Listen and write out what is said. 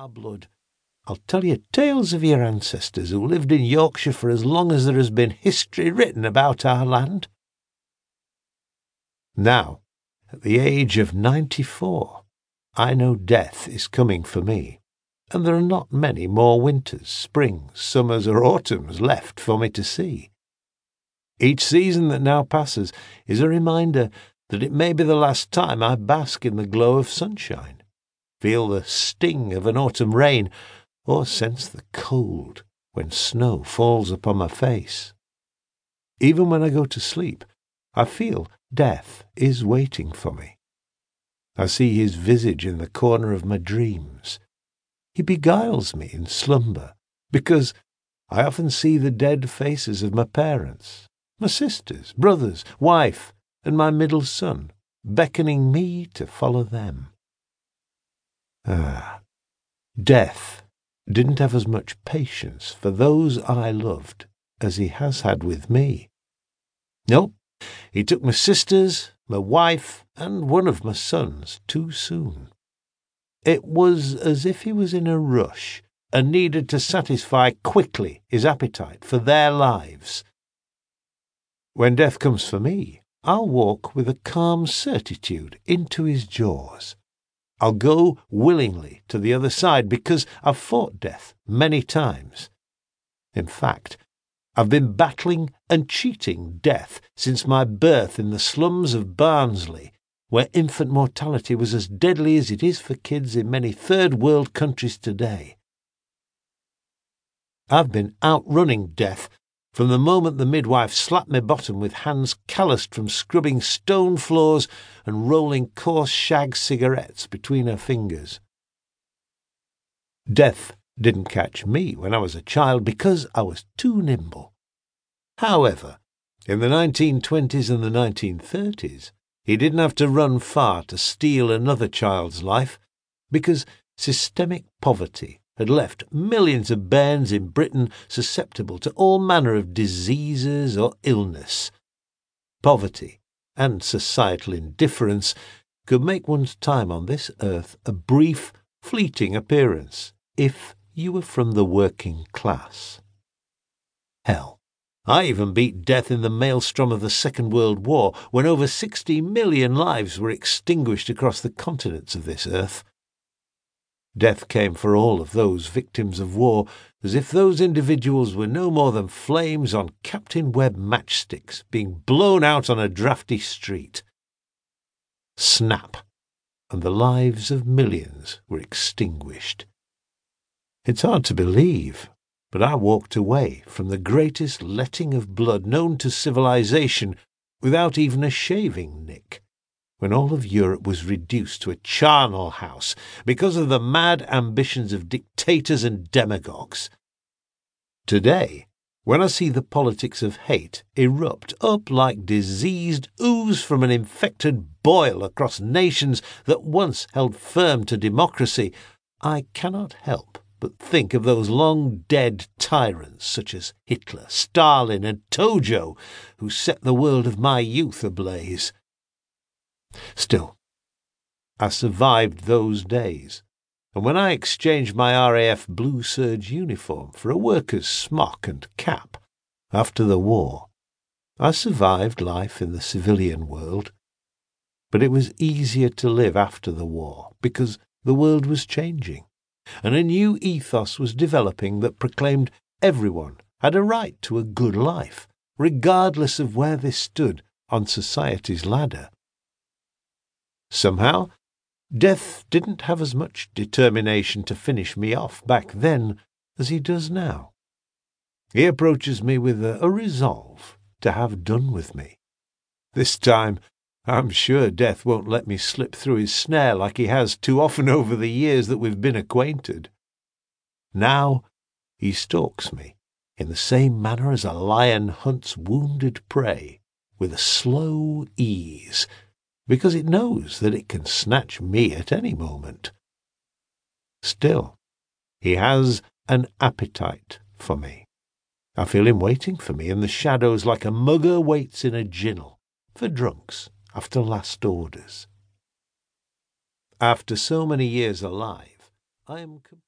our blood. I'll tell you tales of your ancestors who lived in Yorkshire for as long as there has been history written about our land. Now, at the age of ninety four, I know death is coming for me, and there are not many more winters, springs, summers, or autumns left for me to see. Each season that now passes is a reminder that it may be the last time I bask in the glow of sunshine, feel the sting of an autumn rain, or sense the cold when snow falls upon my face. Even when I go to sleep, I feel death is waiting for me. I see his visage in the corner of my dreams. He beguiles me in slumber, because I often see the dead faces of my parents, my sisters, brothers, wife, and my middle son, beckoning me to follow them. Ah, death didn't have as much patience for those I loved as he has had with me. No, he took my sisters, my wife, and one of my sons too soon. It was as if he was in a rush and needed to satisfy quickly his appetite for their lives. When death comes for me, I'll walk with a calm certitude into his jaws. I'll go willingly to the other side because I've fought death many times. In fact, I've been battling and cheating death since my birth in the slums of Barnsley, where infant mortality was as deadly as it is for kids in many third world countries today. I've been outrunning death from the moment the midwife slapped me bottom with hands calloused from scrubbing stone floors and rolling coarse shag cigarettes between her fingers. Death didn't catch me when I was a child because I was too nimble. However, in the 1920s and the 1930s, he didn't have to run far to steal another child's life because systemic poverty had left millions of bairns in Britain susceptible to all manner of diseases or illness. Poverty and societal indifference could make one's time on this earth a brief, fleeting appearance if you were from the working class. Hell, I even beat death in the maelstrom of the Second World War when over 60 million lives were extinguished across the continents of this earth. Death came for all of those victims of war, as if those individuals were no more than flames on Captain Webb matchsticks being blown out on a drafty street. Snap, and the lives of millions were extinguished. It's hard to believe, but I walked away from the greatest letting of blood known to civilization without even a shaving nick when all of Europe was reduced to a charnel house because of the mad ambitions of dictators and demagogues. Today, when I see the politics of hate erupt up like diseased ooze from an infected boil across nations that once held firm to democracy, I cannot help but think of those long dead tyrants such as Hitler, Stalin, and Tojo, who set the world of my youth ablaze. Still, I survived those days, and when I exchanged my RAF blue serge uniform for a worker's smock and cap after the war, I survived life in the civilian world. But it was easier to live after the war because the world was changing, and a new ethos was developing that proclaimed everyone had a right to a good life, regardless of where they stood on society's ladder. Somehow, death didn't have as much determination to finish me off back then as he does now. He approaches me with a, a resolve to have done with me. This time, I'm sure death won't let me slip through his snare like he has too often over the years that we've been acquainted. Now he stalks me in the same manner as a lion hunts wounded prey, with a slow ease because it knows that it can snatch me at any moment. Still, he has an appetite for me. I feel him waiting for me in the shadows like a mugger waits in a ginnel for drunks after last orders. After so many years alive, I am.